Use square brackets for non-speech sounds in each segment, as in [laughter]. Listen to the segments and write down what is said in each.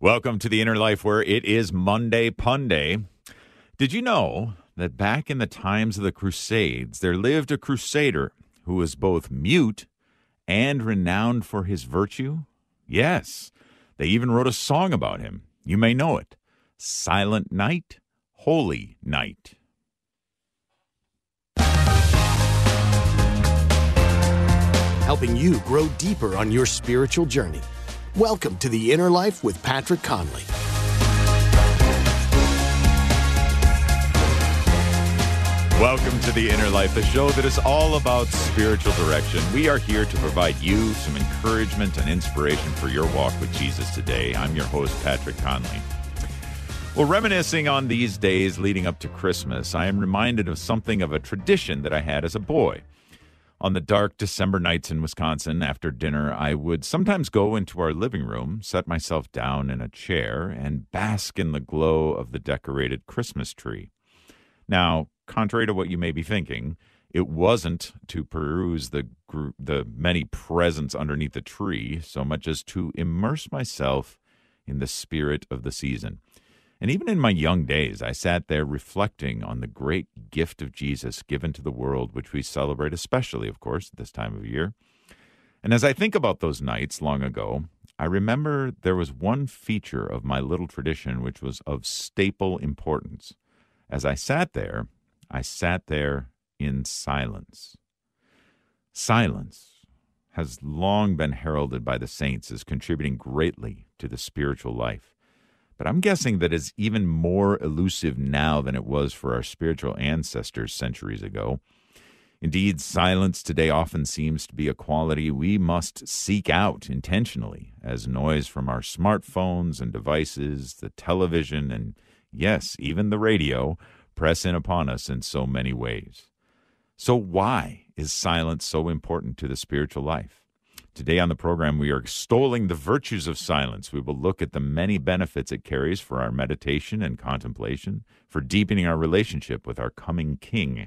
Welcome to the inner life where it is Monday Punday. Did you know that back in the times of the Crusades, there lived a crusader who was both mute and renowned for his virtue? Yes, they even wrote a song about him. You may know it Silent Night, Holy Night. Helping you grow deeper on your spiritual journey. Welcome to the Inner Life with Patrick Conley. Welcome to the Inner Life, the show that is all about spiritual direction. We are here to provide you some encouragement and inspiration for your walk with Jesus today. I'm your host, Patrick Conley. Well, reminiscing on these days leading up to Christmas, I am reminded of something of a tradition that I had as a boy. On the dark December nights in Wisconsin, after dinner, I would sometimes go into our living room, set myself down in a chair, and bask in the glow of the decorated Christmas tree. Now, contrary to what you may be thinking, it wasn't to peruse the the many presents underneath the tree so much as to immerse myself in the spirit of the season. And even in my young days, I sat there reflecting on the great gift of Jesus given to the world, which we celebrate especially, of course, at this time of year. And as I think about those nights long ago, I remember there was one feature of my little tradition which was of staple importance. As I sat there, I sat there in silence. Silence has long been heralded by the saints as contributing greatly to the spiritual life. But I'm guessing that it's even more elusive now than it was for our spiritual ancestors centuries ago. Indeed, silence today often seems to be a quality we must seek out intentionally, as noise from our smartphones and devices, the television, and yes, even the radio press in upon us in so many ways. So, why is silence so important to the spiritual life? Today on the program, we are extolling the virtues of silence. We will look at the many benefits it carries for our meditation and contemplation, for deepening our relationship with our coming King.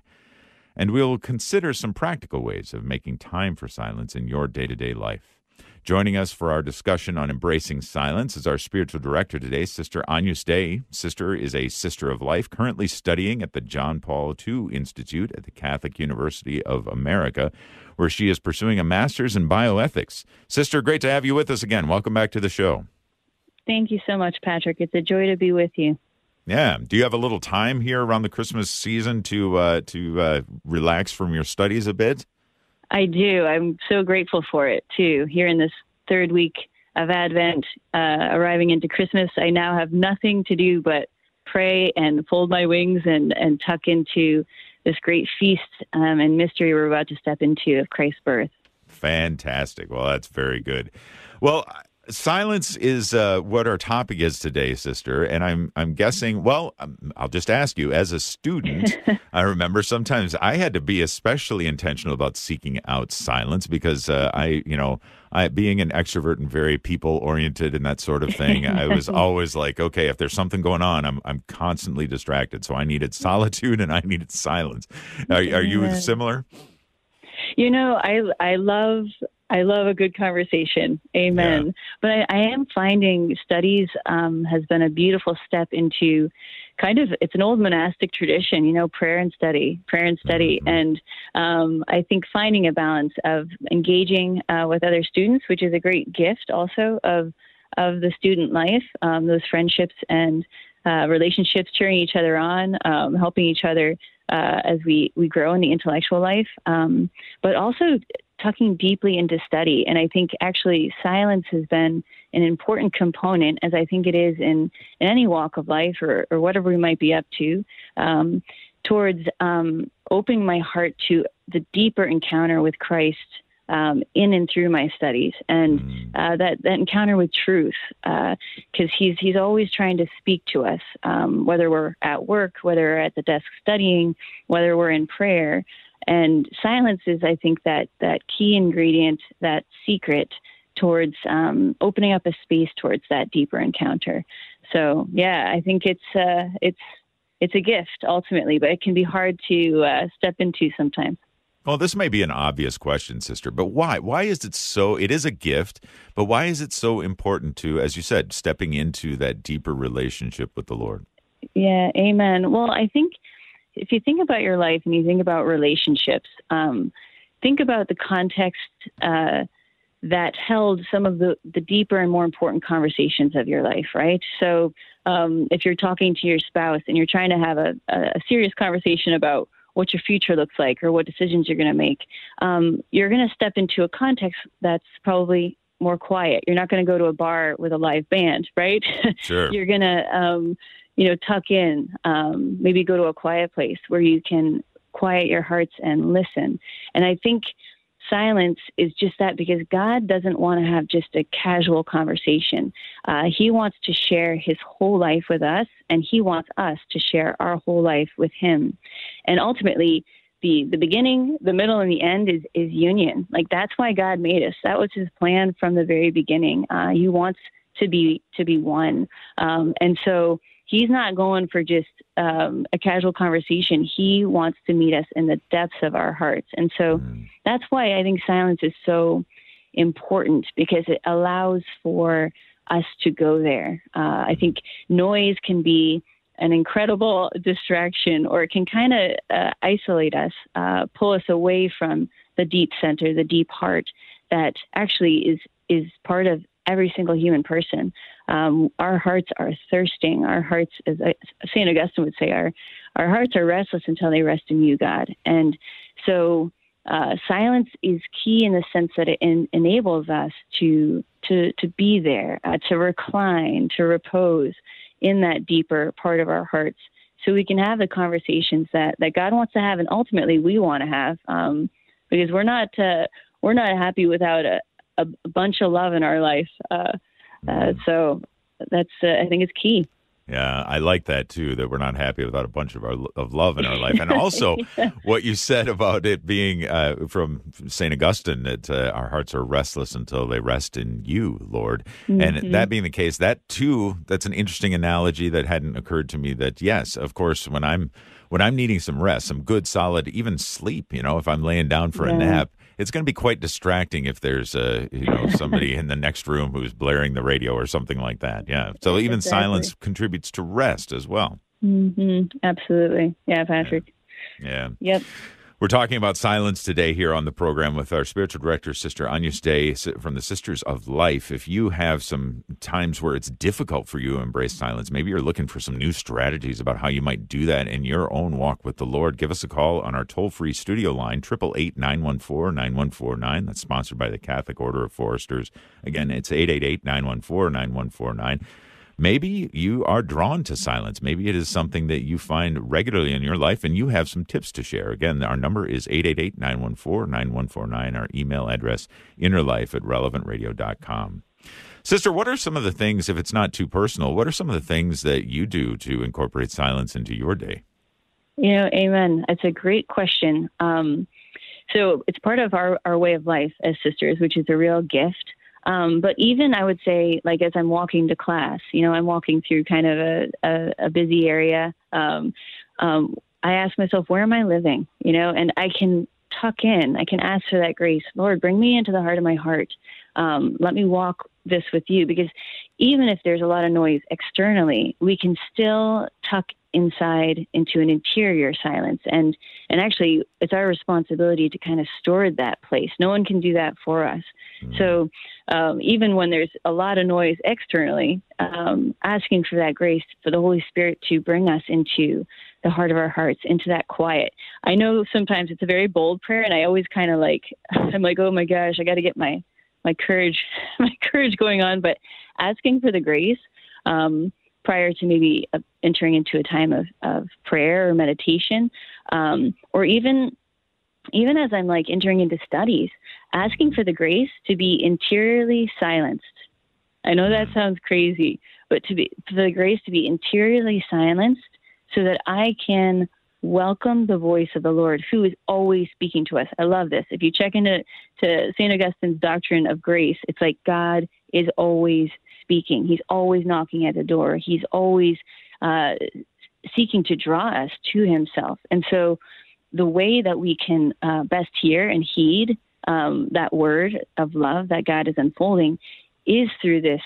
And we'll consider some practical ways of making time for silence in your day to day life. Joining us for our discussion on embracing silence is our spiritual director today, Sister Agnus Dei. Sister is a sister of life, currently studying at the John Paul II Institute at the Catholic University of America, where she is pursuing a master's in bioethics. Sister, great to have you with us again. Welcome back to the show. Thank you so much, Patrick. It's a joy to be with you. Yeah. Do you have a little time here around the Christmas season to uh, to uh, relax from your studies a bit? I do. I'm so grateful for it too. Here in this third week of Advent, uh, arriving into Christmas, I now have nothing to do but pray and fold my wings and, and tuck into this great feast um, and mystery we're about to step into of Christ's birth. Fantastic. Well, that's very good. Well, silence is uh, what our topic is today, sister. And I'm I'm guessing. Well, um, I'll just ask you. As a student, [laughs] I remember sometimes I had to be especially intentional about seeking out silence because uh, I, you know, I being an extrovert and very people oriented and that sort of thing. I was [laughs] always like, okay, if there's something going on, I'm I'm constantly distracted. So I needed solitude and I needed silence. Are, are you similar? You know, I I love I love a good conversation. Amen. Yeah. But I, I, am finding studies um, has been a beautiful step into kind of it's an old monastic tradition, you know, prayer and study, prayer and study, mm-hmm. and um, I think finding a balance of engaging uh, with other students, which is a great gift also of of the student life, um, those friendships and uh, relationships, cheering each other on, um, helping each other uh, as we, we grow in the intellectual life, um, but also tucking deeply into study. And I think actually silence has been an important component, as I think it is in, in any walk of life or, or whatever we might be up to, um, towards um, opening my heart to the deeper encounter with Christ. Um, in and through my studies, and mm. uh, that that encounter with truth, because uh, he's he's always trying to speak to us, um, whether we're at work, whether we're at the desk studying, whether we're in prayer. And silence is, I think, that that key ingredient, that secret towards um, opening up a space towards that deeper encounter. So yeah, I think it's uh, it's it's a gift ultimately, but it can be hard to uh, step into sometimes. Well, this may be an obvious question, sister, but why? Why is it so? It is a gift, but why is it so important to, as you said, stepping into that deeper relationship with the Lord? Yeah, amen. Well, I think if you think about your life and you think about relationships, um, think about the context uh, that held some of the, the deeper and more important conversations of your life, right? So um, if you're talking to your spouse and you're trying to have a, a serious conversation about what your future looks like or what decisions you're going to make, um, you're going to step into a context that's probably more quiet. You're not going to go to a bar with a live band, right? [laughs] Sure. you're going to, um, you know, tuck in, um, maybe go to a quiet place where you can quiet your hearts and listen. And I think silence is just that because God doesn't want to have just a casual conversation. Uh, he wants to share his whole life with us, and he wants us to share our whole life with him. And ultimately, the, the beginning, the middle, and the end is, is union. Like that's why God made us. That was his plan from the very beginning. Uh, he wants to be to be one. Um, and so he's not going for just um, a casual conversation. He wants to meet us in the depths of our hearts. And so mm. that's why I think silence is so important because it allows for us to go there. Uh, I think noise can be an incredible [laughs] distraction or it can kind of uh, isolate us, uh, pull us away from the deep center, the deep heart that actually is is part of every single human person. Um, our hearts are thirsting. Our hearts, as St. Augustine would say, our, our hearts are restless until they rest in you, God. And so uh, silence is key in the sense that it enables us to, to, to be there, uh, to recline, to repose in that deeper part of our hearts so we can have the conversations that, that God wants to have and ultimately we want to have. Um, because we're not uh, we're not happy without a, a, bunch of love in our life. Uh, so that's uh, I think it's key. Yeah, I like that too. That we're not happy without a bunch of our of love in our life, [laughs] and also yeah. what you said about it being uh, from Saint Augustine that uh, our hearts are restless until they rest in you, Lord. Mm-hmm. And that being the case, that too, that's an interesting analogy that hadn't occurred to me. That yes, of course, when I'm when I'm needing some rest, some good solid, even sleep, you know, if I'm laying down for yeah. a nap, it's going to be quite distracting if there's a you know somebody in the next room who's blaring the radio or something like that. Yeah. So even exactly. silence contributes to rest as well. Mm-hmm. Absolutely. Yeah, Patrick. Yeah. yeah. Yep. We're talking about silence today here on the program with our spiritual director, Sister Agnus Dei from the Sisters of Life. If you have some times where it's difficult for you to embrace silence, maybe you're looking for some new strategies about how you might do that in your own walk with the Lord, give us a call on our toll free studio line, 888 914 9149. That's sponsored by the Catholic Order of Foresters. Again, it's 888 914 9149. Maybe you are drawn to silence. Maybe it is something that you find regularly in your life and you have some tips to share. Again, our number is 888 914 9149. Our email address, innerlife at relevantradio.com. Sister, what are some of the things, if it's not too personal, what are some of the things that you do to incorporate silence into your day? You know, amen. It's a great question. Um, so it's part of our, our way of life as sisters, which is a real gift. Um, but even I would say, like as I'm walking to class, you know, I'm walking through kind of a, a, a busy area. Um, um, I ask myself, where am I living? You know, and I can tuck in. I can ask for that grace. Lord, bring me into the heart of my heart. Um, let me walk this with you because even if there's a lot of noise externally, we can still tuck inside into an interior silence and and actually it's our responsibility to kind of store that place no one can do that for us mm-hmm. so um, even when there's a lot of noise externally um, asking for that grace for the holy spirit to bring us into the heart of our hearts into that quiet. I know sometimes it's a very bold prayer and i always kind of like [laughs] i'm like oh my gosh i got to get my my courage [laughs] my courage going on. But asking for the grace um, prior to maybe uh, entering into a time of, of prayer or meditation, um, or even even as I'm like entering into studies, asking for the grace to be interiorly silenced. I know that sounds crazy, but to be for the grace to be interiorly silenced so that I can welcome the voice of the Lord who is always speaking to us. I love this. If you check into to St. Augustine's doctrine of grace, it's like God is always speaking. He's always knocking at the door. He's always uh, seeking to draw us to Himself. And so, the way that we can uh, best hear and heed um, that word of love that God is unfolding is through this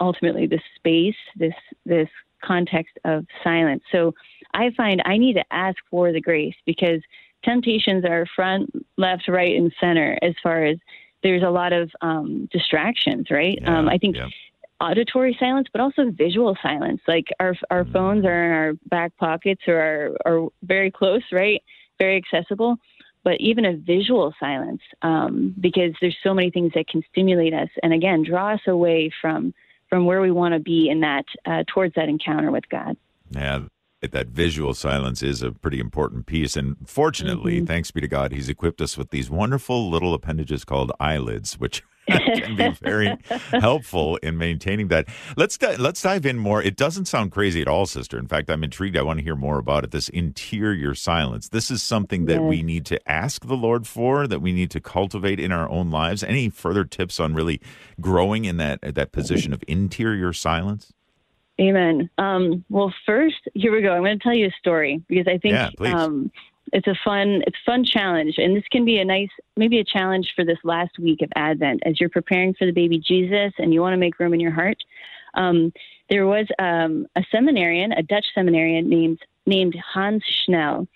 ultimately this space, this this context of silence. So I find I need to ask for the grace because temptations are front, left, right, and center as far as there's a lot of um, distractions, right? Yeah, um, I think yeah. auditory silence, but also visual silence. Like our our Mm. phones are in our back pockets or are are very close, right? Very accessible. But even a visual silence, um, because there's so many things that can stimulate us, and again, draw us away from from where we want to be in that uh, towards that encounter with God. Yeah, that visual silence is a pretty important piece. And fortunately, Mm-hmm. thanks be to God, He's equipped us with these wonderful little appendages called eyelids, which [laughs] can be very helpful in maintaining that. Let's di- let's dive in more. It doesn't sound crazy at all, sister. In fact, I'm intrigued. I want to hear more about it. This interior silence. This is something that Yes. we need to ask the Lord for, that we need to cultivate in our own lives. Any further tips on really growing in that that position of interior silence? Amen. Um, well, first, here we go. I'm going to tell you a story because I think Yeah, please. um, it's a fun, it's fun challenge, and this can be a nice, maybe a challenge for this last week of Advent as you're preparing for the baby Jesus and you want to make room in your heart. Um, there was um, a seminarian, a Dutch seminarian named named Hans Schnell,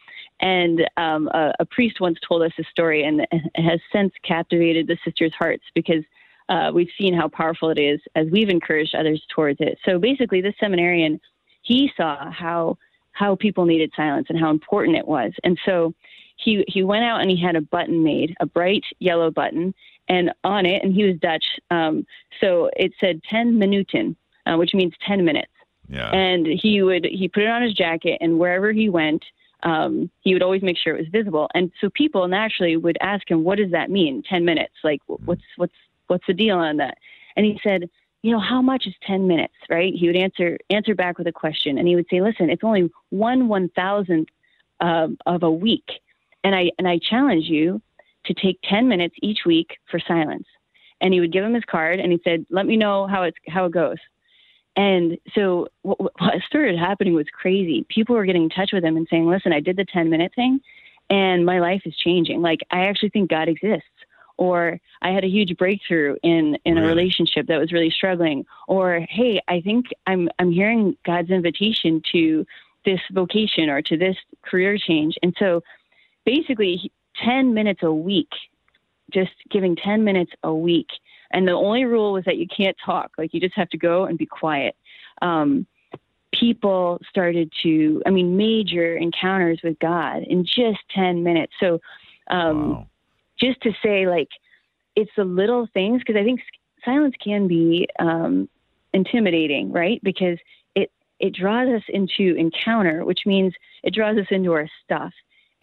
and um, a, a priest once told us a story, and has since captivated the sisters' hearts because uh, we've seen how powerful it is as we've encouraged others towards it. So basically, this seminarian, he saw how how people needed silence and how important it was, and so he he went out and he had a button made, a bright yellow button, and on it, and he was Dutch, um, so it said ten minuten, uh, which means ten minutes. Yeah. and he would he put it on his jacket and wherever he went um, he would always make sure it was visible. And so people naturally would ask him what does that mean 10 minutes? Like what's what's what's the deal on that? And he said you know how much is 10 minutes right he would answer answer back with a question and he would say listen it's only one one thousandth um, of a week and i and i challenge you to take 10 minutes each week for silence and he would give him his card and he said let me know how it's how it goes and so what, what started happening was crazy. People were getting in touch with him and saying, listen, I did the 10 minute thing and my life is changing. Like, I actually think God exists. Or I had a huge breakthrough in, in a relationship that was really struggling. Or, hey, I think I'm, I'm hearing God's invitation to this vocation or to this career change. And so basically, 10 minutes a week, just giving 10 minutes a week and the only rule was that you can't talk like you just have to go and be quiet um, people started to i mean major encounters with god in just 10 minutes so um, wow. Just to say like it's the little things because i think silence can be um, intimidating right? Because it it draws us into encounter which means it draws us into our stuff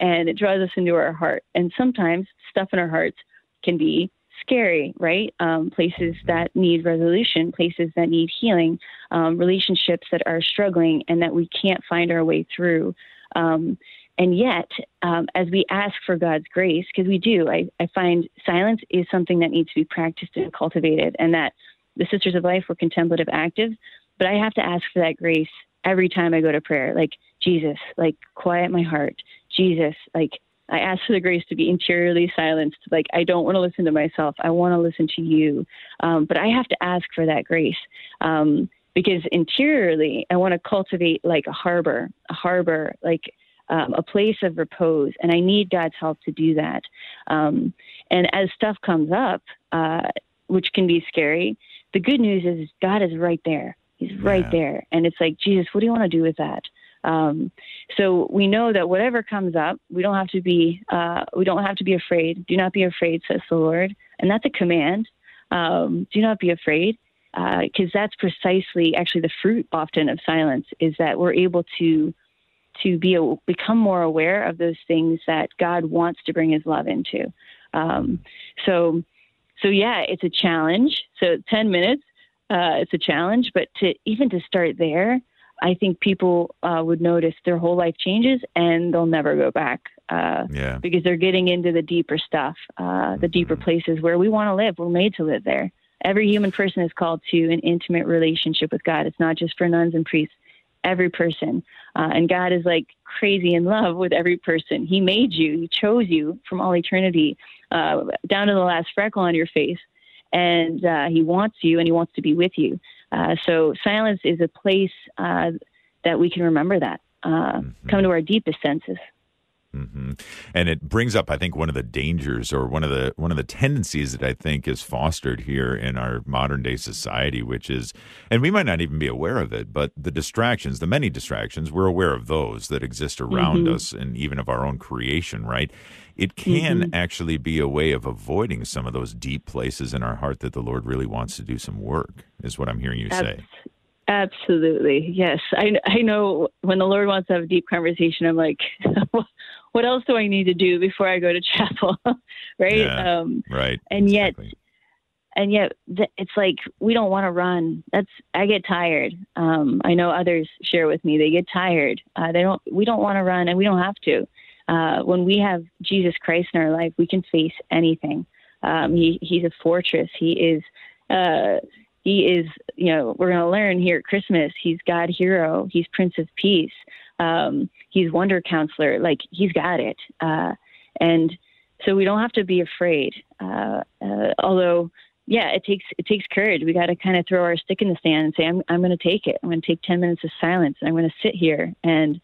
and it draws us into our heart. And sometimes stuff in our hearts can be scary right? Um, places that need resolution places that need healing um, relationships that are struggling and that we can't find our way through. Um, and yet, um, as we ask for God's grace, because we do, I, I find silence is something that needs to be practiced and cultivated, and that the Sisters of Life were contemplative active, but I have to ask for that grace every time I go to prayer. Like, Jesus, like, quiet my heart. Jesus, like, I ask for the grace to be interiorly silenced. Like, I don't want to listen to myself. I want to listen to you. Um, but I have to ask for that grace. Um, because interiorly, I want to cultivate like a harbor, a harbor, like um, a place of repose, and I need God's help to do that. Um, and as stuff comes up, uh, which can be scary, the good news is God is right there. He's right Yeah. there, and it's like Jesus, what do you want to do with that? Um, so we know that whatever comes up, we don't have to be uh, we don't have to be afraid. Do not be afraid, says the Lord, and that's a command. Um, do not be afraid, because that's precisely actually the fruit often of silence is that we're able to to be a, become more aware of those things that God wants to bring His love into. Um, so, so yeah, it's a challenge. So ten minutes, uh, it's a challenge, but to even to start there, I think people uh, would notice their whole life changes and they'll never go back. Uh, Yeah. because they're getting into the deeper stuff, uh, the deeper places where we want to live. We're made to live there. Every human person is called to an intimate relationship with God. It's not just for nuns and priests. Every person. Uh, and God is like crazy in love with every person. He made you, He chose you from all eternity uh, down to the last freckle on your face. And uh, He wants you and He wants to be with you. Uh, so silence is a place uh, that we can remember that, uh, mm-hmm. come to our deepest senses. Mm-hmm. And it brings up, I think, one of the dangers or one of the one of the tendencies that I think is fostered here in our modern day society, which is, and we might not even be aware of it, but the distractions, the many distractions, we're aware of those that exist around mm-hmm. us and even of our own creation, right? It can mm-hmm. actually be a way of avoiding some of those deep places in our heart that the Lord really wants to do some work, is what I'm hearing you say. Absolutely. Yes. I, I know when the Lord wants to have a deep conversation, I'm like, [laughs] what else do I need to do before I go to [laughs] chapel? right. Yeah, um, right. And exactly. yet, and yet it's like we don't want to run. That's I get tired. Um, I know others share with me they get tired. Uh, they don't. We don't want to run, and we don't have to. Uh, when we have Jesus Christ in our life, we can face anything. Um, he he's a fortress. He is. Uh, he is, you know, we're going to learn here at Christmas. He's God hero. He's Prince of Peace. Um, he's wonder counselor. Like he's got it. Uh, and so we don't have to be afraid. Uh, uh, although, yeah, it takes it takes courage. We got to kind of throw our stick in the sand and say, "I'm I'm going to take it. I'm going to take ten minutes of silence, and I'm going to sit here. And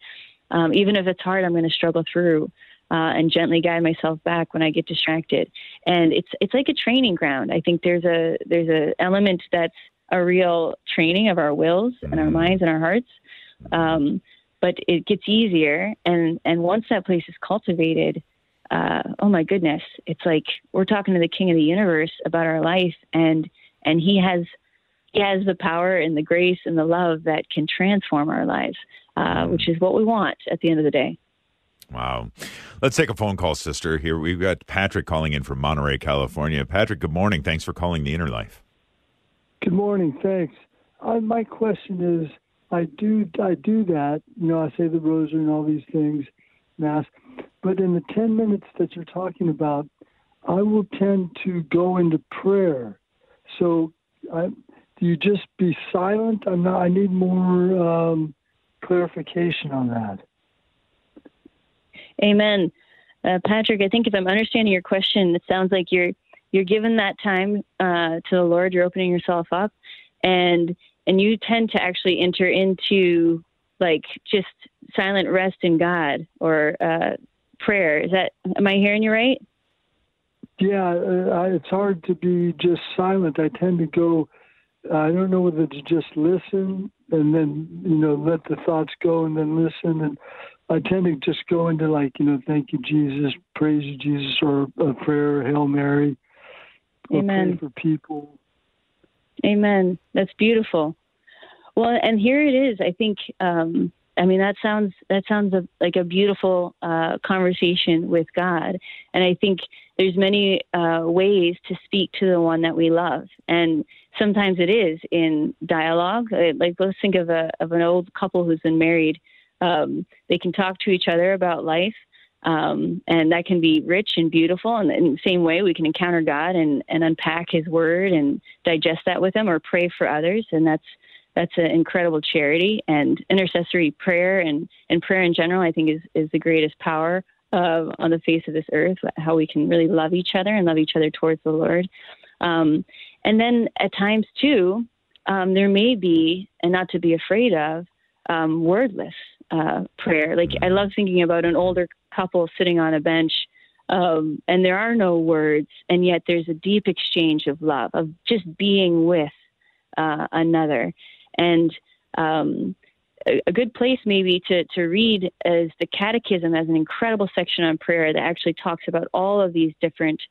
um, even if it's hard, I'm going to struggle through." Uh, and gently guide myself back when I get distracted. And it's it's like a training ground. I think there's a there's a element that's a real training of our wills and our minds and our hearts. Um, but it gets easier and and once that place is cultivated uh, oh my goodness it's like we're talking to the king of the universe about our life and and he has he has the power and the grace and the love that can transform our lives uh, mm. which is what we want at the end of the day Wow. Let's take a phone call, sister. Here we've got Patrick calling in from Monterey, California. Patrick, good morning. Thanks for calling the Inner Life. Good morning. Thanks. Uh, my question is I do I do that. You know, I say the rosary and all these things, mass. But in the ten minutes that you're talking about, I will tend to go into prayer. So, I, do you just be silent? I'm not. I need more um, clarification on that. Amen, uh, Patrick. I think if I'm understanding your question, it sounds like you're you're given that time uh, to the Lord. You're opening yourself up, and and you tend to actually enter into like just silent rest in God or uh, prayer. Is that am I hearing you right? Yeah, uh, it's hard to be just silent. I tend to go. I don't know whether to just listen and then you know let the thoughts go and then listen and I tend to just go into like you know thank you Jesus, praise you Jesus, or a prayer, Hail Mary, Amen. for people. Amen. That's beautiful. Well, and here it is. I think. Um, I mean, that sounds that sounds a, like a beautiful uh, conversation with God, and I think there's many uh, ways to speak to the one that we love, and sometimes it is in dialogue. Uh, like let's think of a of an old couple who's been married. Um, they can talk to each other about life, um, and that can be rich and beautiful. And in the same way, we can encounter God and, and unpack His Word and digest that with Him, or pray for others, and that's that's an incredible charity. And intercessory prayer and, and prayer in general, I think, is is the greatest power on the face of this earth. How we can really love each other and love each other towards the Lord. Um, and then at times too, um, there may be, and not to be afraid of, um, wordless uh, prayer. Like I love thinking about an older couple sitting on a bench, um, and there are no words, and yet there's a deep exchange of love, of just being with uh, another. And um, a, a good place maybe to, to read is the Catechism as an incredible section on prayer that actually talks about all of these different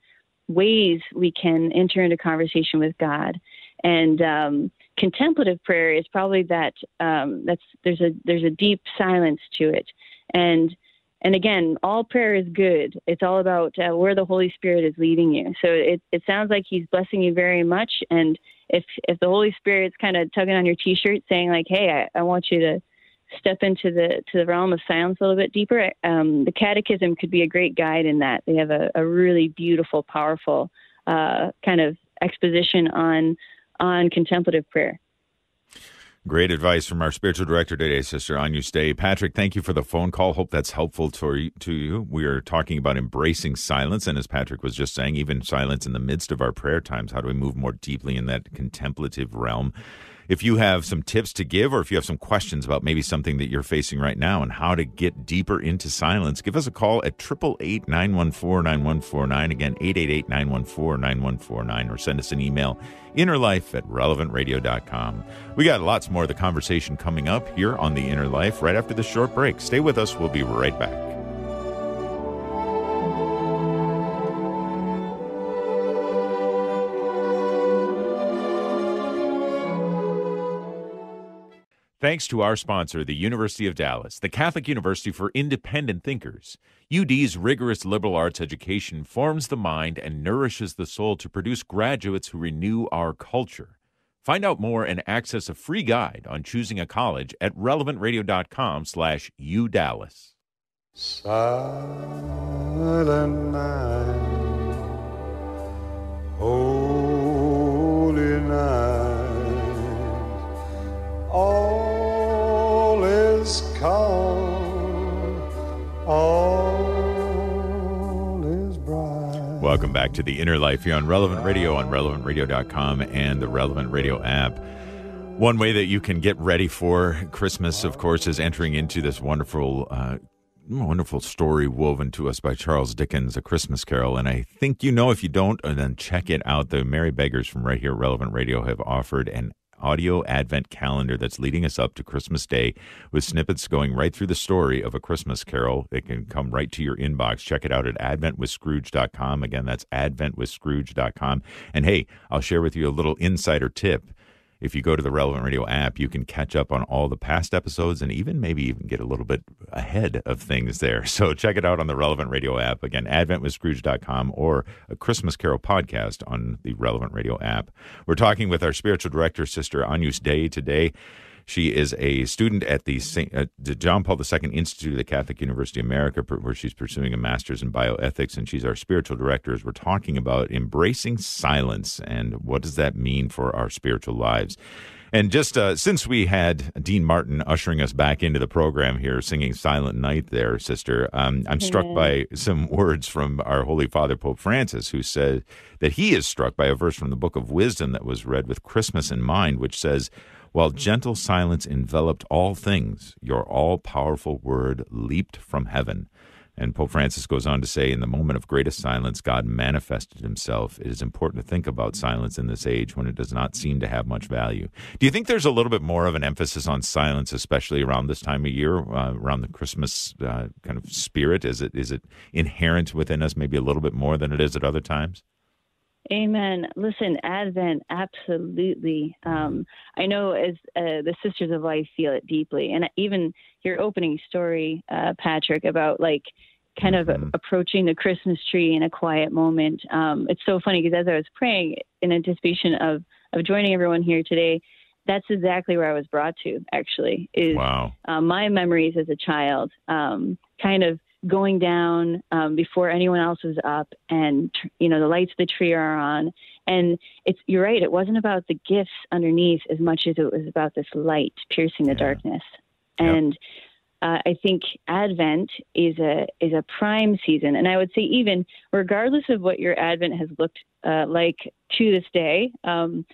ways we can enter into conversation with God. And um, contemplative prayer is probably that um, that's there's a there's a deep silence to it, and and again, all prayer is good. It's all about uh, where the Holy Spirit is leading you. So it it sounds like He's blessing you very much, and if if the Holy Spirit's kind of tugging on your T-shirt, saying like, "Hey, I, I want you to step into the to the realm of silence a little bit deeper," um, the Catechism could be a great guide in that. They have a, a really beautiful, powerful uh, kind of exposition on on contemplative prayer. Great advice from our spiritual director today, Sister Agnus Dei. Patrick, thank you for the phone call. Hope that's helpful to, to you. We are talking about embracing silence. And as Patrick was just saying, even silence in the midst of our prayer times. How do we move more deeply in that contemplative realm? If you have some tips to give or if you have some questions about maybe something that you're facing right now and how to get deeper into silence, give us a call at 888 914 9149. Again, 888 914 9149, or send us an email, innerlife at relevantradio.com. We got lots more of the conversation coming up here on The Inner Life right after this short break. Stay with us. We'll be right back. Thanks to our sponsor, the University of Dallas, the Catholic University for Independent Thinkers. UD's rigorous liberal arts education forms the mind and nourishes the soul to produce graduates who renew our culture. Find out more and access a free guide on choosing a college at relevantradio.com slash udallas. Silent night, holy night, all all is bright. Welcome back to the Inner Life here on Relevant Radio on relevantradio.com and the Relevant Radio app. One way that you can get ready for Christmas, of course, is entering into this wonderful uh, wonderful story woven to us by Charles Dickens, A Christmas Carol. And I think you know if you don't, and then check it out. The Merry Beggars from right here Relevant Radio have offered an audio advent calendar that's leading us up to Christmas Day with snippets going right through the story of a Christmas carol. It can come right to your inbox. Check it out at adventwithscrooge.com. Again, that's adventwithscrooge.com. And hey, I'll share with you a little insider tip if you go to the Relevant Radio app, you can catch up on all the past episodes and even maybe even get a little bit ahead of things there. [laughs] So check it out on the Relevant Radio app. Again, adventwithscrooge.com or a Christmas Carol podcast on the Relevant Radio app. We're talking with our spiritual director, Sister Agnus Dei, today. She is a student at the, Saint, uh, the John Paul II Institute of the Catholic University of America, where she's pursuing a master's in bioethics, and she's our spiritual director. As we're talking about embracing silence and what does that mean for our spiritual lives. And just uh, since we had Dean Martin ushering us back into the program here, singing Silent Night there, sister, um, I'm struck by some [laughs] words from our Holy Father, Pope Francis, who said that he is struck by a verse from the Book of Wisdom that was read with Christmas in mind, which says, while gentle silence enveloped all things, your all powerful word leaped from heaven. And Pope Francis goes on to say, in the moment of greatest silence, God manifested himself. It is important to think about silence in this age when it does not seem to have much value. Do you think there's a little bit more of an emphasis on silence, especially around this time of year, uh, around the Christmas uh, kind of spirit? Is it is it inherent within us maybe a little bit more than it is at other times? Amen. Listen, Advent, absolutely. Um, I know as uh, the Sisters of Life feel it deeply, and even your opening story, uh, Patrick, about like kind of mm-hmm. approaching the Christmas tree in a quiet moment. Um, it's so funny because as I was praying in anticipation of of joining everyone here today, that's exactly where I was brought to. Actually, is wow. uh, my memories as a child, um, kind of going down um, before anyone else was up, and you know the lights of the tree are on. And it's you're right. It wasn't about the gifts underneath as much as it was about this light piercing the yeah. darkness. Yep. And uh, I think Advent is a is a prime season, and I would say even regardless of what your Advent has looked uh, like to this day. Um,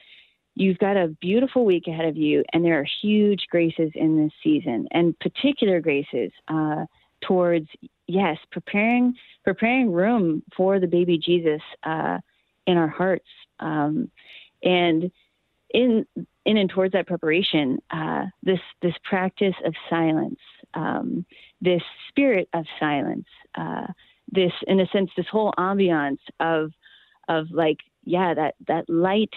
you've got a beautiful week ahead of you, and there are huge graces in this season, and particular graces uh, towards yes, preparing preparing room for the baby Jesus uh, in our hearts, um, and in in and towards that preparation, uh, this this practice of silence, um, this spirit of silence, uh, this in a sense, this whole ambiance of of like yeah, that that light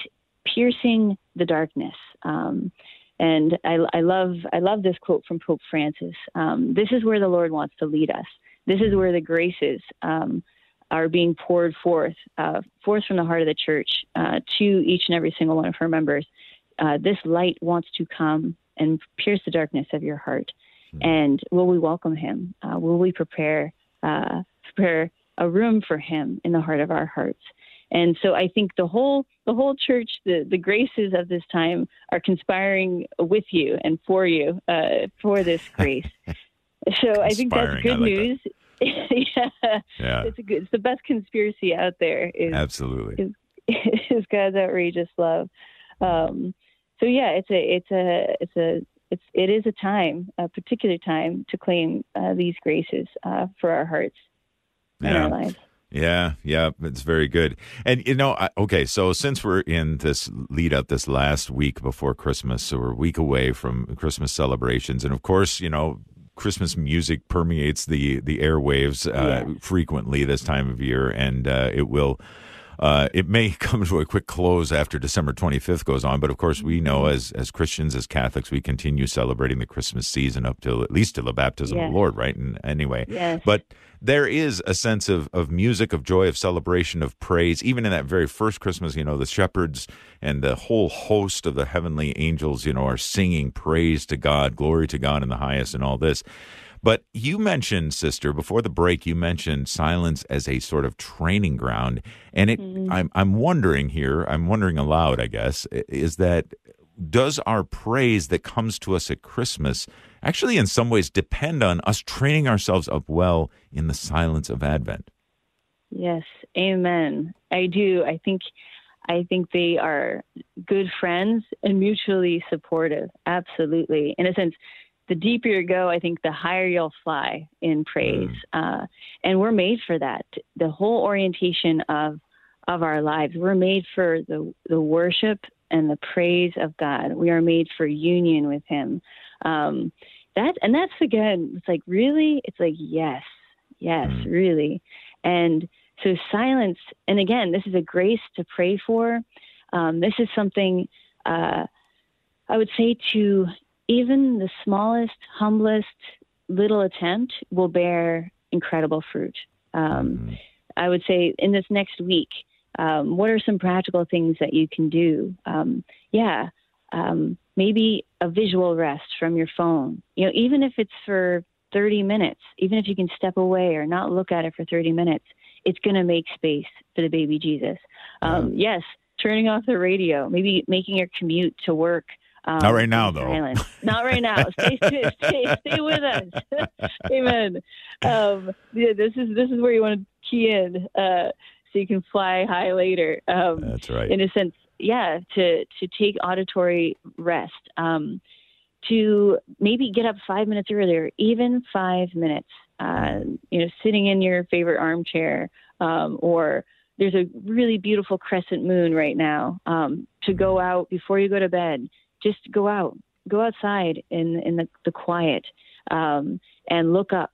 piercing the darkness. Um, and I, I, love I love this quote from Pope Francis. Um, this is where the Lord wants to lead us. This is where the graces um, are being poured forth, uh, forth from the heart of the church uh, to each and every single one of her members. Uh, this light wants to come and pierce the darkness of your heart. Mm-hmm. And will we welcome him? Uh, will we prepare uh, prepare a room for Him in the heart of our hearts. And so I think the whole the whole church, the the graces of this time are conspiring with you and for you uh, for this [laughs] grace. So I think that's good like news. [laughs] yeah, Yeah. it's a good, it's the best conspiracy out there. Is Absolutely. [laughs] is God's outrageous love. Um, so yeah, it's a it's a it's a it's it is a time, a particular time to claim uh, these graces uh, for our hearts and Yeah. our lives. Yeah, yeah, it's very good. And you know, I, okay, so since we're in this lead up this last week before Christmas, so we're a week away from Christmas celebrations, and of course, you know, Christmas music permeates the the airwaves uh, frequently this time of year, and uh, it will. Uh, it may [laughs] come to a quick close after December 25th goes on, but of course we know as as Christians, as Catholics, we continue celebrating the Christmas season up till at least till the baptism of the Lord, right? And anyway, Yes. but there is a sense of, of music, of joy, of celebration, of praise. Even in that very first Christmas, you know, the shepherds and the whole host of the heavenly angels, you know, are singing praise to God, glory to God in the highest, and all this. But you mentioned, sister, before the break, you mentioned silence as a sort of training ground, and it. Mm-hmm. I'm I'm wondering here. I'm wondering aloud, I guess, is that does our praise that comes to us at Christmas actually, in some ways, depend on us training ourselves up well in the silence of Advent? Yes, amen. I do. I think I think they are good friends and mutually supportive. Absolutely. In a sense, the deeper you go, I think the higher you'll fly in praise. Uh, and we're made for that. The whole orientation of of our lives, we're made for the the worship and the praise of God. We are made for union with Him. Um, that and that's again, it's like really, it's like yes, yes, Mm. really, and so silence. And again, this is a grace to pray for. Um, this is something uh, I would say to even the smallest, humblest little attempt will bear incredible fruit. Um, I would say in this next week, um, what are some practical things that you can do? Um, yeah, um, maybe a visual rest from your phone. You know, even if it's for 30 minutes, even if you can step away or not look at it for 30 minutes, it's going to make space for the baby Jesus. Um, Yes, turning off the radio, maybe making your commute to work. Um, Not right now, though. Not right now. [laughs] Stay, stay, stay, stay with us. [laughs] Amen. Um, yeah, this is this is where you want to key in, uh, so you can fly high later. Um, That's right. in a sense, yeah, to to take auditory rest, um, to maybe get up five minutes earlier, even five minutes. Uh, you know, sitting in your favorite armchair, um, or there's a really beautiful crescent moon right now. Um, to go out before you go to bed, just go out, go outside in in the, the quiet, um, and look up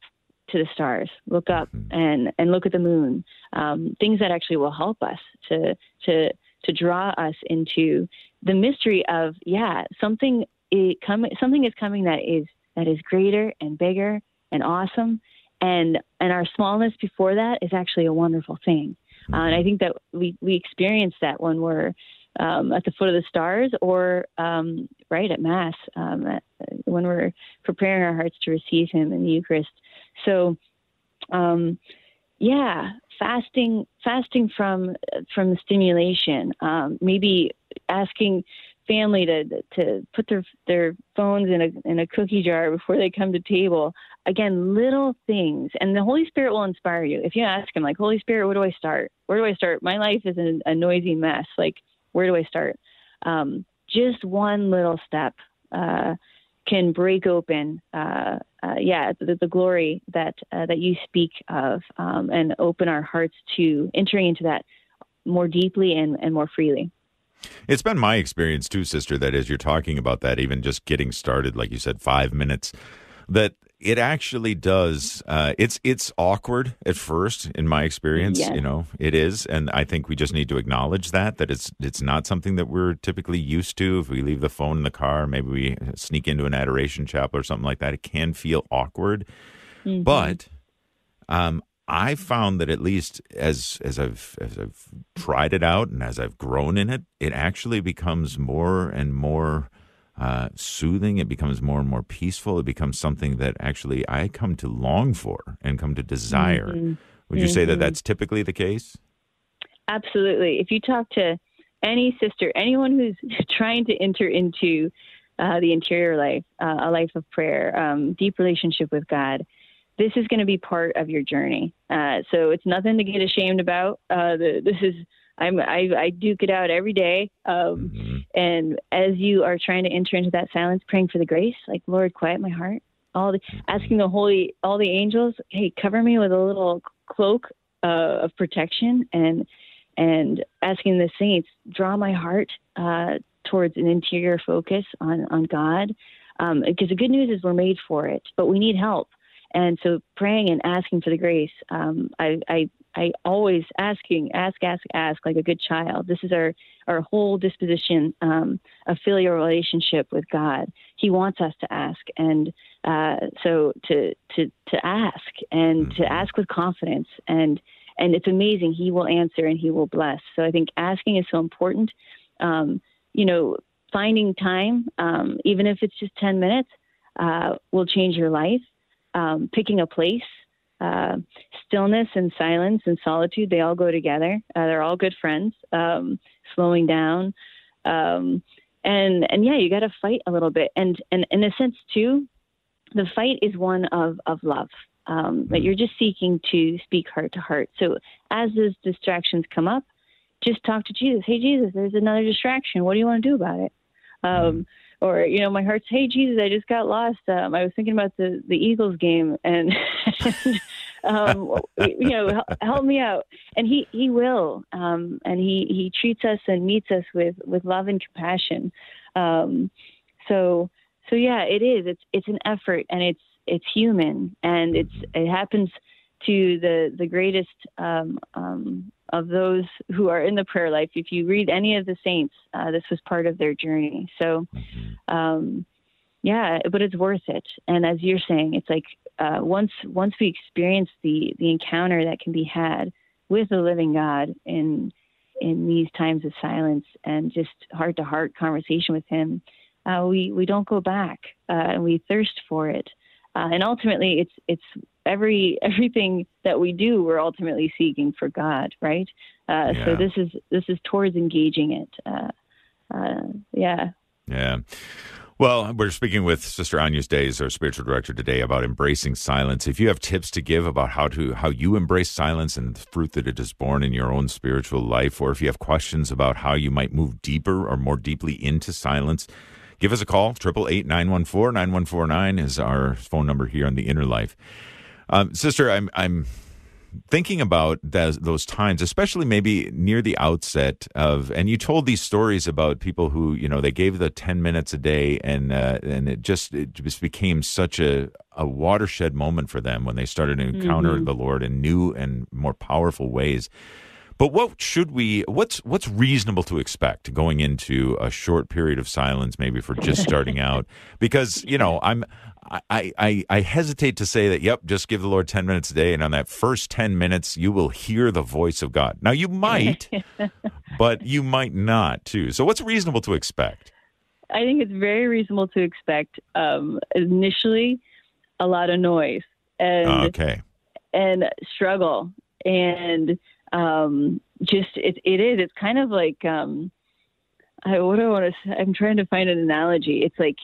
to the stars. Look up and and look at the moon. Um, things that actually will help us to to to draw us into the mystery of yeah something is coming something is coming that is that is greater and bigger and awesome and and our smallness before that is actually a wonderful thing uh, and I think that we we experience that when we're um, at the foot of the stars or um, right at mass um, at, when we're preparing our hearts to receive him in the Eucharist so um, yeah fasting fasting from from stimulation um, maybe asking family to to put their their phones in a in a cookie jar before they come to table. Again little things. And the holy spirit will inspire you. If you ask him like holy spirit where do i start? Where do i start? My life is a, a noisy mess. Like where do i start? Um, just one little step uh, can break open, uh, uh, yeah, the, the glory that uh, that you speak of, um, and open our hearts to entering into that more deeply and, and more freely. It's been my experience too, sister, that as you're talking about that, even just getting started, like you said, five minutes, that it actually does. Uh, it's it's awkward at first, in my experience. Yes. You know, it is, and I think we just need to acknowledge that that it's it's not something that we're typically used to. If we leave the phone in the car, maybe we sneak into an adoration chapel or something like that, it can feel awkward. But um, I found that at least as as I've as I've tried it out and as I've grown in it, it actually becomes more and more uh, soothing. It becomes more and more peaceful. It becomes something that actually I come to long for and come to desire Would you say that Mhm. that's typically the case? Absolutely. If you talk to any sister, anyone who's [laughs] trying to enter into uh, the interior life, uh, a life of prayer, um, deep relationship with God, this is going to be part of your journey. Uh, so it's nothing to get ashamed about. Uh, the, this is I'm, I, I duke it out every day. Um, Mhm. and as you are trying to enter into that silence, praying for the grace, like Lord, quiet my heart. All the asking the holy, all the angels, hey, cover me with a little cloak uh, of protection, and and asking the saints, draw my heart uh, towards an interior focus on on God, um, because the good news is we're made for it, but we need help. And so praying and asking for the grace, um, I, I I always asking, ask, ask, ask, like a good child. This is our our whole disposition um, of filial relationship with God. He wants us to ask, and uh, so to to to ask and to ask with confidence, and and it's amazing. He will answer and He will bless. So I think asking is so important. Um, you know, finding time, um, even if it's just ten minutes, uh, will change your life. Um, picking a place uh, stillness and silence and solitude they all go together. Uh, they're all good friends um, slowing down. Um, and and yeah you got to fight a little bit. And and in a sense too the fight is one of of love um, that you're just seeking to speak heart to heart. So as those distractions come up just talk to jesus. Hey jesus there's another distraction. What do you want to do about it? Um, or you know my heart's hey jesus i just got lost um, i was thinking about the the eagles game and, [laughs] um, you know help, help me out. And he he will um, and he he treats us and meets us with with love and compassion. Um, so so yeah it is. It's it's an effort and it's it's human and it's it happens to the the greatest um, um, of those who are in the prayer life. If you read any of the saints, uh, this was part of their journey. So, um, yeah, but it's worth it. And as you're saying, it's like uh, once once we experience the the encounter that can be had with the living God in in these times of silence and just heart to heart conversation with Him, uh, we we don't go back uh, and we thirst for it. Uh, and ultimately, it's it's every everything that we do, we're ultimately seeking for God, right? Uh, Yeah. So this is this is towards engaging it. Uh, uh, yeah. Yeah. Well, we're speaking with Sister Agnus Dei, our spiritual director today, about embracing silence. If you have tips to give about how to how you embrace silence and the fruit that it has borne in your own spiritual life, or if you have questions about how you might move deeper or more deeply into silence, give us a call. Triple eight nine one four nine one four nine is our phone number here on the Inner Life. Um, Sister, I'm I'm thinking about those, those times, especially maybe near the outset of, and you told these stories about people who, you know, they gave the 10 minutes a day and, uh, and it just, it just became such a, a watershed moment for them when they started to encounter the Lord in new and more powerful ways. But what should we? What's what's reasonable to expect going into a short period of silence, maybe for just starting [laughs] out? Because you know, I'm I, I I hesitate to say that. Yep, just give the Lord ten minutes a day, and on that first ten minutes, you will hear the voice of God. Now you might, [laughs] but you might not too. So what's reasonable to expect? I think it's very reasonable to expect um, initially a lot of noise and Okay. and struggle and um, just it, it is it's kind of like um, I, what do I want to I'm trying to find an analogy. It's like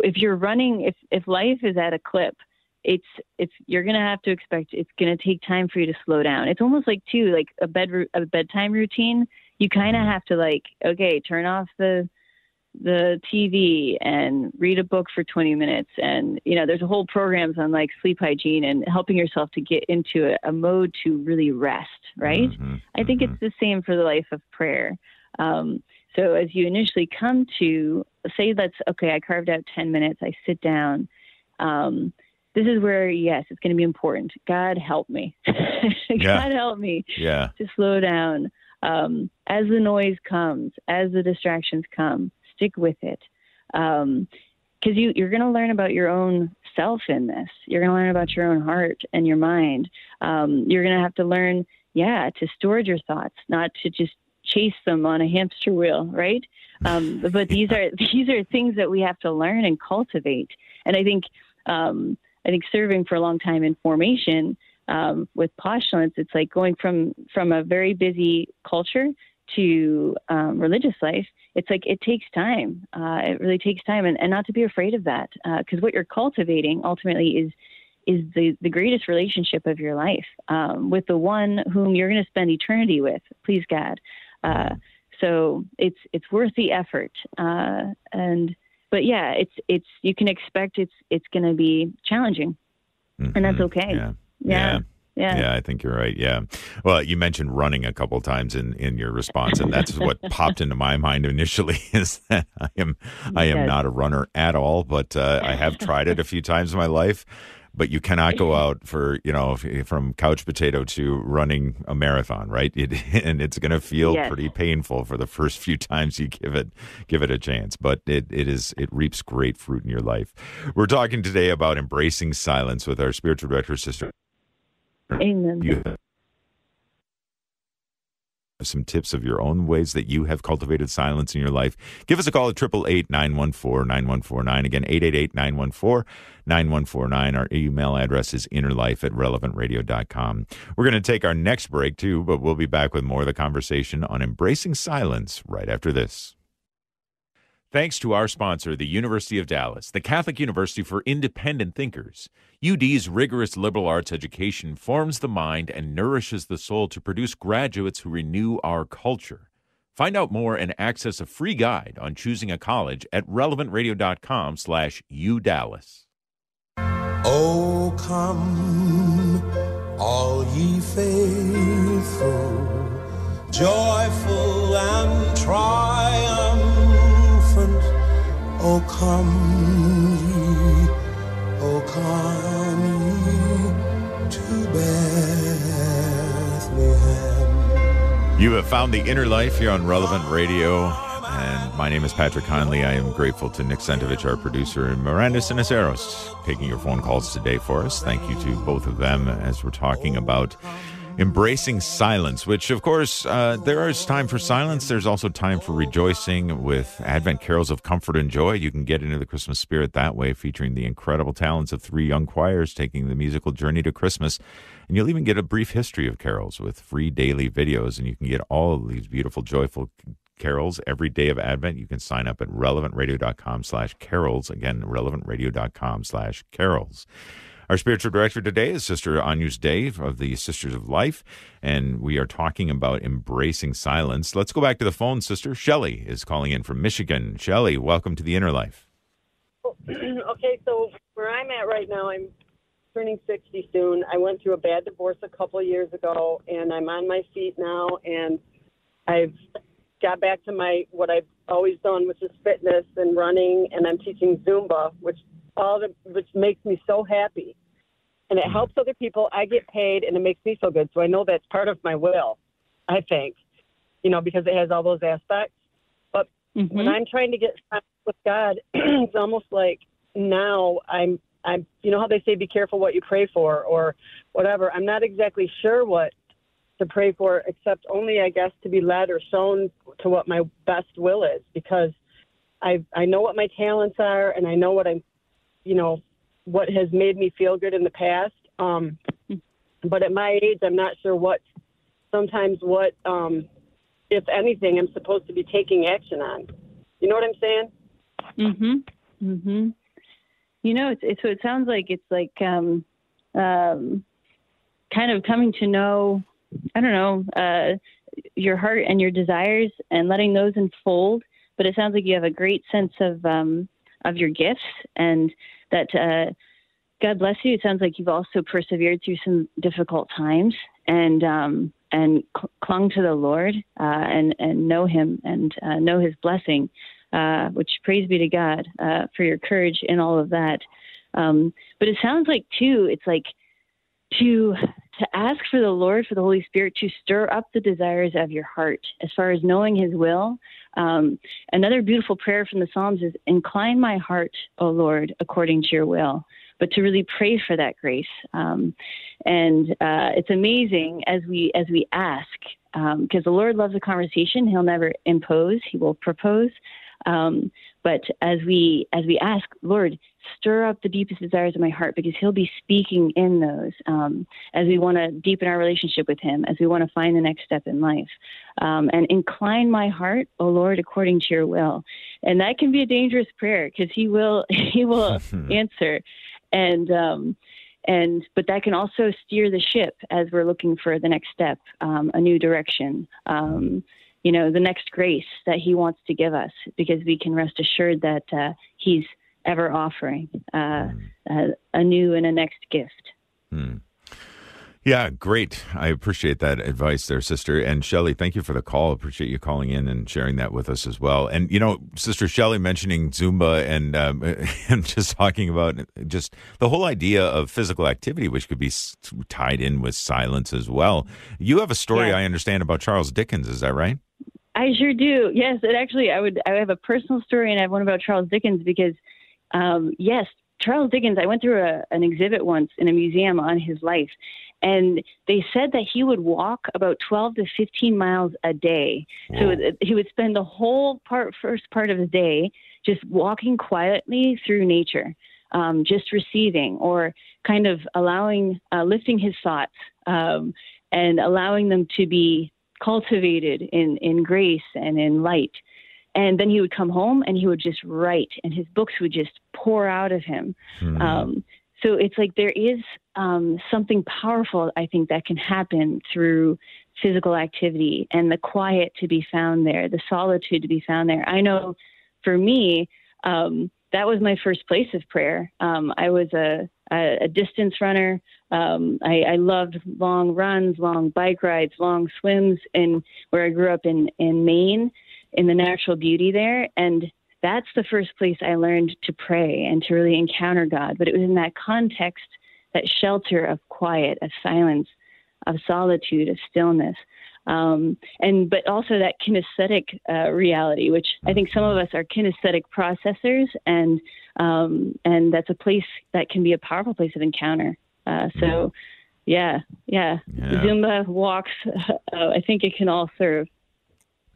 if you're running if if life is at a clip it's it's you're gonna have to expect it's gonna take time for you to slow down. It's almost like too like a bed a bedtime routine. You kind of have to like okay turn off the the TV and read a book for 20 minutes. And, you know, there's a whole programs on like sleep hygiene and helping yourself to get into a, a mode to really rest, right? Mhm, I think mhm. it's the same for the life of prayer. Um, so as you initially come to say, that's okay, I carved out 10 minutes, I sit down. Um, this is where, yes, it's going to be important. God help me. [laughs] Yeah. God help me yeah. to slow down um, as the noise comes, as the distractions come. Stick with it, because you you're going to learn about your own self in this. You're going to learn about your own heart and your mind. Um, you're going to have to learn, yeah, to steward your thoughts, not to just chase them on a hamster wheel, right? Um, [laughs] but these are [laughs] these are things that we have to learn and cultivate. And I think um, I think serving for a long time in formation, um, with postulants, it's like going from from a very busy culture to um, religious life. It's like it takes time. Uh, it really takes time, and, and not to be afraid of that, because uh, what you're cultivating ultimately is is the, the greatest relationship of your life um, with the one whom you're going to spend eternity with. Please God. Uh, so it's it's worth the effort. Uh, and but yeah, it's it's you can expect it's it's going to be challenging, mm-hmm. and that's mm-hmm. okay. Yeah. yeah. yeah. Yeah. yeah, I think you're right. Yeah. Well, you mentioned running a couple times in, in your response, and that's what [laughs] popped into my mind initially. [laughs] Is that I am I am not a runner at all, but uh, I have tried it a few times in my life but you cannot go out for you know from couch potato to running a marathon right? [laughs] It, and it's going to feel yes. pretty painful for the [laughs] first few times you give it give it a chance but it, it is it reaps great fruit in your life. We're talking today about embracing silence with our spiritual director sister. Amen. You some tips of your own ways that you have cultivated silence in your life, give us a call at 888-914-9149. Again, 888-914-9149. Our email address is innerlife at relevantradio.com. We're going to take our next break too, but we'll be back with more of the conversation on embracing silence right after this. Thanks to our sponsor, the University of Dallas, the Catholic University for Independent Thinkers. UD's rigorous liberal arts education forms the mind and nourishes the soul to produce graduates who renew our culture. Find out more and access a free guide on choosing a college at relevantradio.com slash udallas. Oh, come, all ye faithful, joyful and triumphant O come ye, O come ye to Bethlehem. You have found the inner life here on Relevant Radio. And my name is Patrick Conley. I am grateful to Nick Sentovich, our producer, and Miranda Sinaceros, taking your phone calls today for us. Thank you to both of them as we're talking about embracing silence, which, of course, uh, there is time for silence. There's also time for rejoicing with Advent carols of comfort and joy. You can get into the Christmas spirit that way, featuring the incredible talents of three young choirs taking the musical journey to Christmas. And you'll even get a brief history of carols with free daily videos, and you can get all of these beautiful, joyful carols every day of Advent. You can sign up at relevantradio.com slash carols. Again, relevantradio.com slash carols. Our spiritual director today is Sister Agnus Dei of the Sisters of Life, and we are talking about embracing silence. Let's go back to the phone, Sister. Shelley is calling in from Michigan. Shelley, welcome to the Inner Life. [clears throat] Okay, so where I'm at right now, I'm turning 60 soon. I went through a bad divorce a couple of years ago, and I'm on my feet now, and I've got back to my what I've always done, which is fitness and running, and I'm teaching Zumba, which all the which makes me so happy. And it helps other people. I get paid and it makes me feel good. So i know that's part of my will i think you know because it has all those aspects. But mm-hmm. when i'm trying to get with god [clears throat] it's almost like now i'm i'm you know how they say be careful what you pray for or whatever. I'm not exactly sure what to pray for except only i guess to be led or shown to what my best will is because I I know what my talents are and I know what I'm you know, what has made me feel good in the past. Um, but at my age, I'm not sure what, sometimes what, um, if anything, I'm supposed to be taking action on. You know what I'm saying? Mhm. Mhm. You know, it's, it's so it sounds like it's like um, um, kind of coming to know. I don't know uh, your heart and your desires and letting those unfold. But it sounds like you have a great sense of um, of your gifts and that uh, God bless you. It sounds like you've also persevered through some difficult times and um, and cl- clung to the Lord uh, and and know Him and uh, know His blessing. Uh, which praise be to God uh, for your courage in all of that. Um, but it sounds like too, it's like to to ask for the Lord, for the Holy Spirit to stir up the desires of your heart as far as knowing His will. Um, another beautiful prayer from the Psalms is, "Incline my heart, O Lord, according to Your will." But to really pray for that grace, um, and uh, it's amazing as we as we ask, because um, the Lord loves a conversation. He'll never impose; He will propose. Um, but as we as we ask, Lord, stir up the deepest desires of my heart, because He'll be speaking in those um, as we want to deepen our relationship with Him, as we want to find the next step in life, um, and incline my heart, O Lord, according to Your will. And that can be a dangerous prayer because He will [laughs] He will [laughs] answer, and um, and but that can also steer the ship as we're looking for the next step, um, a new direction. Um, you know, the next grace that He wants to give us, because we can rest assured that uh, He's ever offering uh, uh, a new and a next gift. Hmm. Yeah, great. I appreciate that advice there, sister. And Shelly, thank you for the call. Appreciate you calling in and sharing that with us as well. And you know, sister Shelly mentioning Zumba and um, [laughs] and just talking about just the whole idea of physical activity, which could be tied in with silence as well. You have a story yeah. I understand about Charles Dickens. Is that right? I sure do. Yes, and actually, I would. I have a personal story, and I have one about Charles Dickens because, um, yes, Charles Dickens. I went through a, an exhibit once in a museum on his life, and they said that he would walk about 12 to 15 miles a day. Whoa. So he would spend the whole part, first part of the day, just walking quietly through nature, um, just receiving or kind of allowing, uh, lifting his thoughts um, and allowing them to be cultivated in, in grace and in light. And then he would come home and he would just write, and his books would just pour out of him. Mm-hmm. Um, so it's like there is um, something powerful, I think, that can happen through physical activity and the quiet to be found there, the solitude to be found there. I know for me, um, that was my first place of prayer. Um, I was a, a, a distance runner. Um, I, I, loved long runs, long bike rides, long swims, and where I grew up in in Maine, in the natural beauty there, and that's the first place I learned to pray and to really encounter God. But it was in that context, that shelter of quiet, of silence, of solitude, of stillness. Um, and but also that kinesthetic uh, reality, which I think some of us are kinesthetic processors, and um, and that's a place that can be a powerful place of encounter. Uh, so, yeah, yeah, yeah. Zumba walks. Uh, I think it can all serve.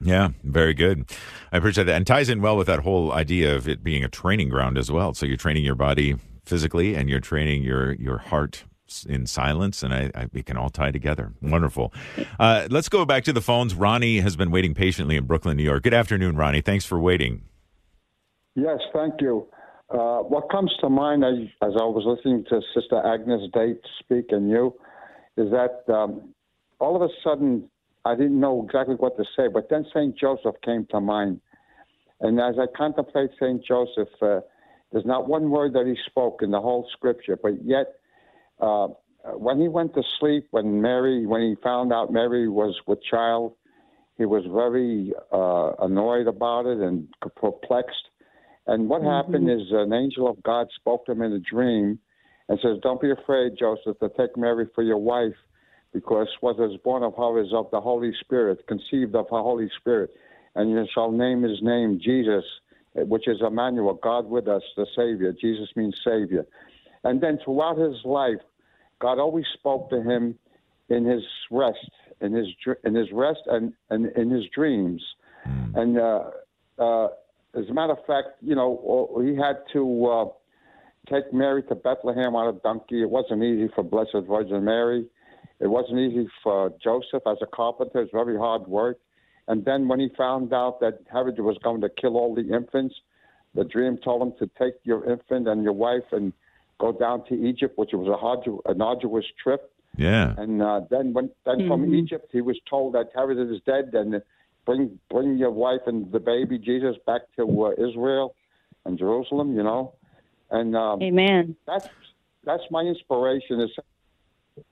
Yeah, very good. I appreciate that. And ties in well with that whole idea of it being a training ground as well. So you're training your body physically and you're training your, your heart in silence, and I, I, it can all tie together. Wonderful. Uh, let's go back to the phones. Ronnie has been waiting patiently in Brooklyn, New York. Good afternoon, Ronnie. Thanks for waiting. Yes, thank you. Uh, what comes to mind as, as, I was listening to Sister Agnus Dei speak and you is that um, all of a sudden I didn't know exactly what to say, but then St. Joseph came to mind. And as I contemplate St. Joseph, uh, there's not one word that he spoke in the whole scripture, but yet uh, when he went to sleep, when Mary, when he found out Mary was with child, he was very uh, annoyed about it and perplexed. And what mm-hmm. happened is an angel of God spoke to him in a dream and says, Don't be afraid, Joseph, to take Mary for your wife because what is born of her is of the Holy Spirit, conceived of the Holy Spirit. And you shall name his name Jesus, which is Emmanuel, God with us, the Savior. Jesus means Savior. And then throughout his life, God always spoke to him in his rest, in his in his rest, and, and in his dreams. Mm. And uh, uh, as a matter of fact, you know, he had to uh, take Mary to Bethlehem on a donkey. It wasn't easy for Blessed Virgin Mary. It wasn't easy for Joseph as a carpenter. It's very hard work. And then when he found out that Herod was going to kill all the infants, the dream told him to take your infant and your wife and go down to Egypt, which was a hard, an arduous trip. Yeah. And uh, then when then mm-hmm. from Egypt, he was told that Herod is dead, and bring bring your wife and the baby Jesus back to uh, Israel and Jerusalem. You know, and um, Amen. That's that's my inspiration. Is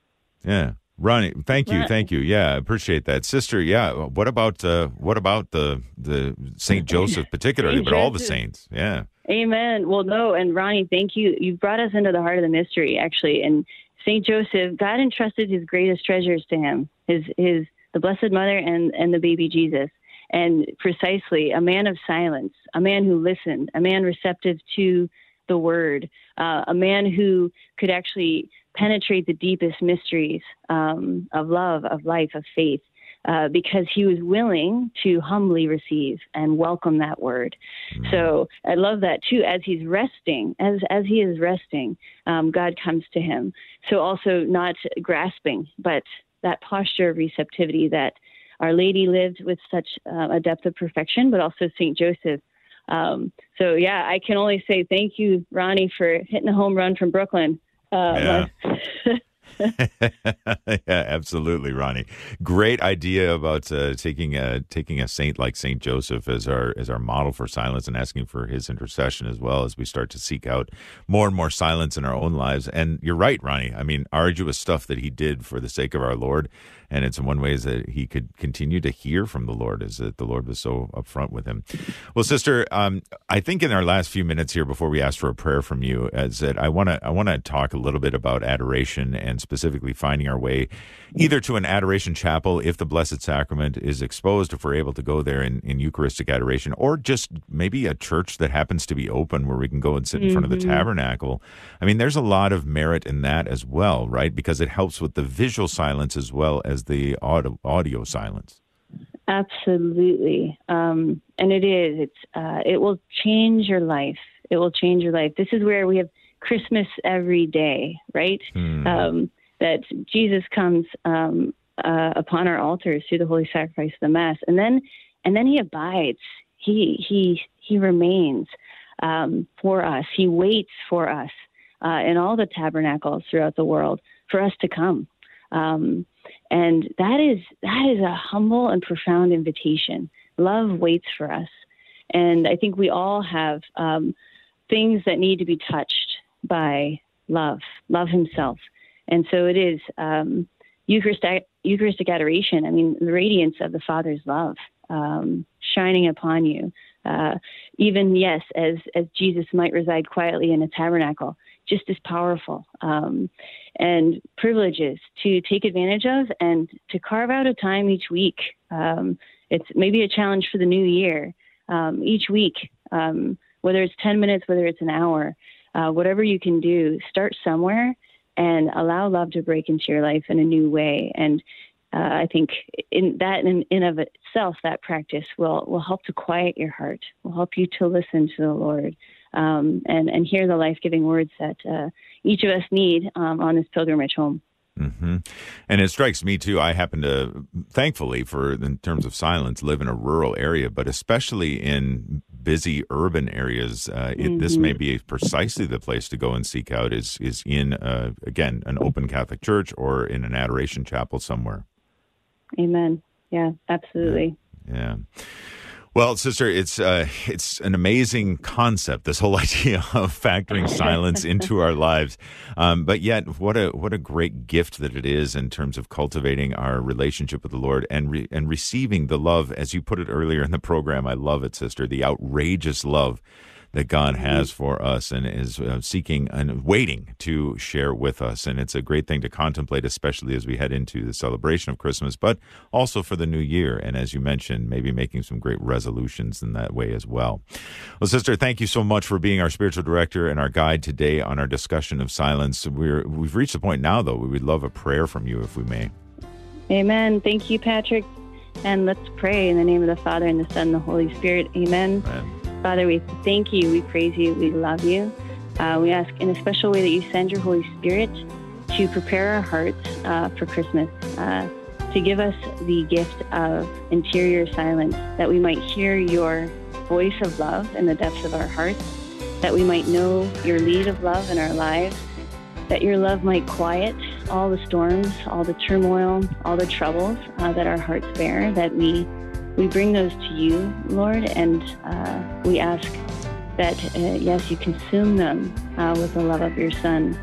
yeah. Ronnie, thank you, thank you. Yeah, I appreciate that, sister. Yeah, what about uh, what about the the Saint [laughs] Joseph particularly, but all the saints? Yeah. Amen. Well, no, and Ronnie, thank you. You brought us into the heart of the mystery, actually. And Saint Joseph, God entrusted His greatest treasures to him, his his the Blessed Mother and and the baby Jesus, and precisely a man of silence, a man who listened, a man receptive to the Word, uh, a man who could actually penetrate the deepest mysteries um, of love, of life, of faith. uh, because he was willing to humbly receive and welcome that word. Mm-hmm. So I love that too. As he's resting, as as he is resting, um, God comes to him. So also not grasping, but that posture of receptivity that Our Lady lived with such uh, a depth of perfection, but also Saint Joseph. Um, so yeah, I can only say thank you, Ronnie, for hitting a home run from Brooklyn. Uh, yeah. [laughs] [laughs] yeah, absolutely, Ronnie. Great idea about uh, taking a taking a saint like Saint Joseph as our as our model for silence and asking for his intercession as well as we start to seek out more and more silence in our own lives. And you're right, Ronnie. I mean, arduous stuff that he did for the sake of our Lord, and it's one ways that he could continue to hear from the Lord, is that the Lord was so upfront with him. Well, sister, um, I think in our last few minutes here before we ask for a prayer from you, is that I want to I want to talk a little bit about adoration and specifically finding our way either to an adoration chapel if the Blessed Sacrament is exposed, if we're able to go there in, in Eucharistic adoration, or just maybe a church that happens to be open where we can go and sit in mm-hmm. front of the mm-hmm. tabernacle. I mean, there's a lot of merit in that as well, right? Because it helps with the visual silence as well as the audio, audio silence. Absolutely, um, and it is. It's uh, it will change your life. It will change your life. This is where we have Christmas every day, right? Hmm. Um, that Jesus comes um, uh, upon our altars through the holy sacrifice of the Mass, and then and then He abides. He He He remains um, for us. He waits for us uh, in all the tabernacles throughout the world for us to come. Um, and that is that is a humble and profound invitation. Love waits for us, and I think we all have um, things that need to be touched by love, love Himself, and so it is um, Eucharistic, Eucharistic adoration. I mean, the radiance of the Father's love um, shining upon you. Uh, even yes, as as Jesus might reside quietly in a tabernacle, just as powerful. Um, and privileges to take advantage of and to carve out a time each week. Um, it's maybe a challenge for the new year. Um, each week, um, whether it's 10 minutes, whether it's an hour, uh, whatever you can do, start somewhere and allow love to break into your life in a new way. And uh, I think in that in, in of itself, that practice will will help to quiet your heart, will help you to listen to the Lord, um, and and hear the life giving words that uh, each of us need um, on this pilgrimage home. Mm-hmm. And it strikes me too. I happen to, thankfully, for in terms of silence, live in a rural area, but especially in busy urban areas, uh, it, mm-hmm. this may be precisely the place to go and seek out. Is is in uh, again an open Catholic church or in an adoration chapel somewhere. Amen. Yeah, absolutely. yeah. yeah. Well, sister, it's uh, it's an amazing concept. This whole [laughs] idea of factoring silence into our lives, um, but yet what a what a great gift that it is in terms of cultivating our relationship with the Lord and re- and receiving the love, as you put it earlier in the program. I love it, sister. The outrageous love that God has for us and is uh, seeking and waiting to share with us. And it's a great thing to contemplate, especially as we head into the celebration of Christmas, but also for the new year. And as you mentioned, maybe making some great resolutions in that way as well. Well, sister, thank you so much for being our spiritual director and our guide today on our discussion of silence. We're, we've reached the point now, though, we would love a prayer from you if we may. Amen. Thank you, Patrick. And let's pray in the name of the Father and the Son and the Holy Spirit. Amen. Amen. Father, we thank you, we praise you, we love you. Uh, we ask in a special way that you send your Holy Spirit to prepare our hearts uh, for Christmas, uh, to give us the gift of interior silence, that we might hear your voice of love in the depths of our hearts, that we might know your lead of love in our lives, that your love might quiet all the storms, all the turmoil, all the troubles uh, that our hearts bear, that we we bring those to you, Lord, and uh, we ask that, uh, yes, you consume them uh, with the love of your Son,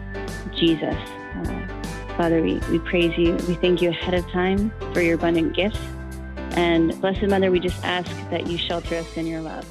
Jesus. Uh, Father, we, we praise you. We thank you ahead of time for your abundant gifts. And Blessed Mother, we just ask that you shelter us in your love.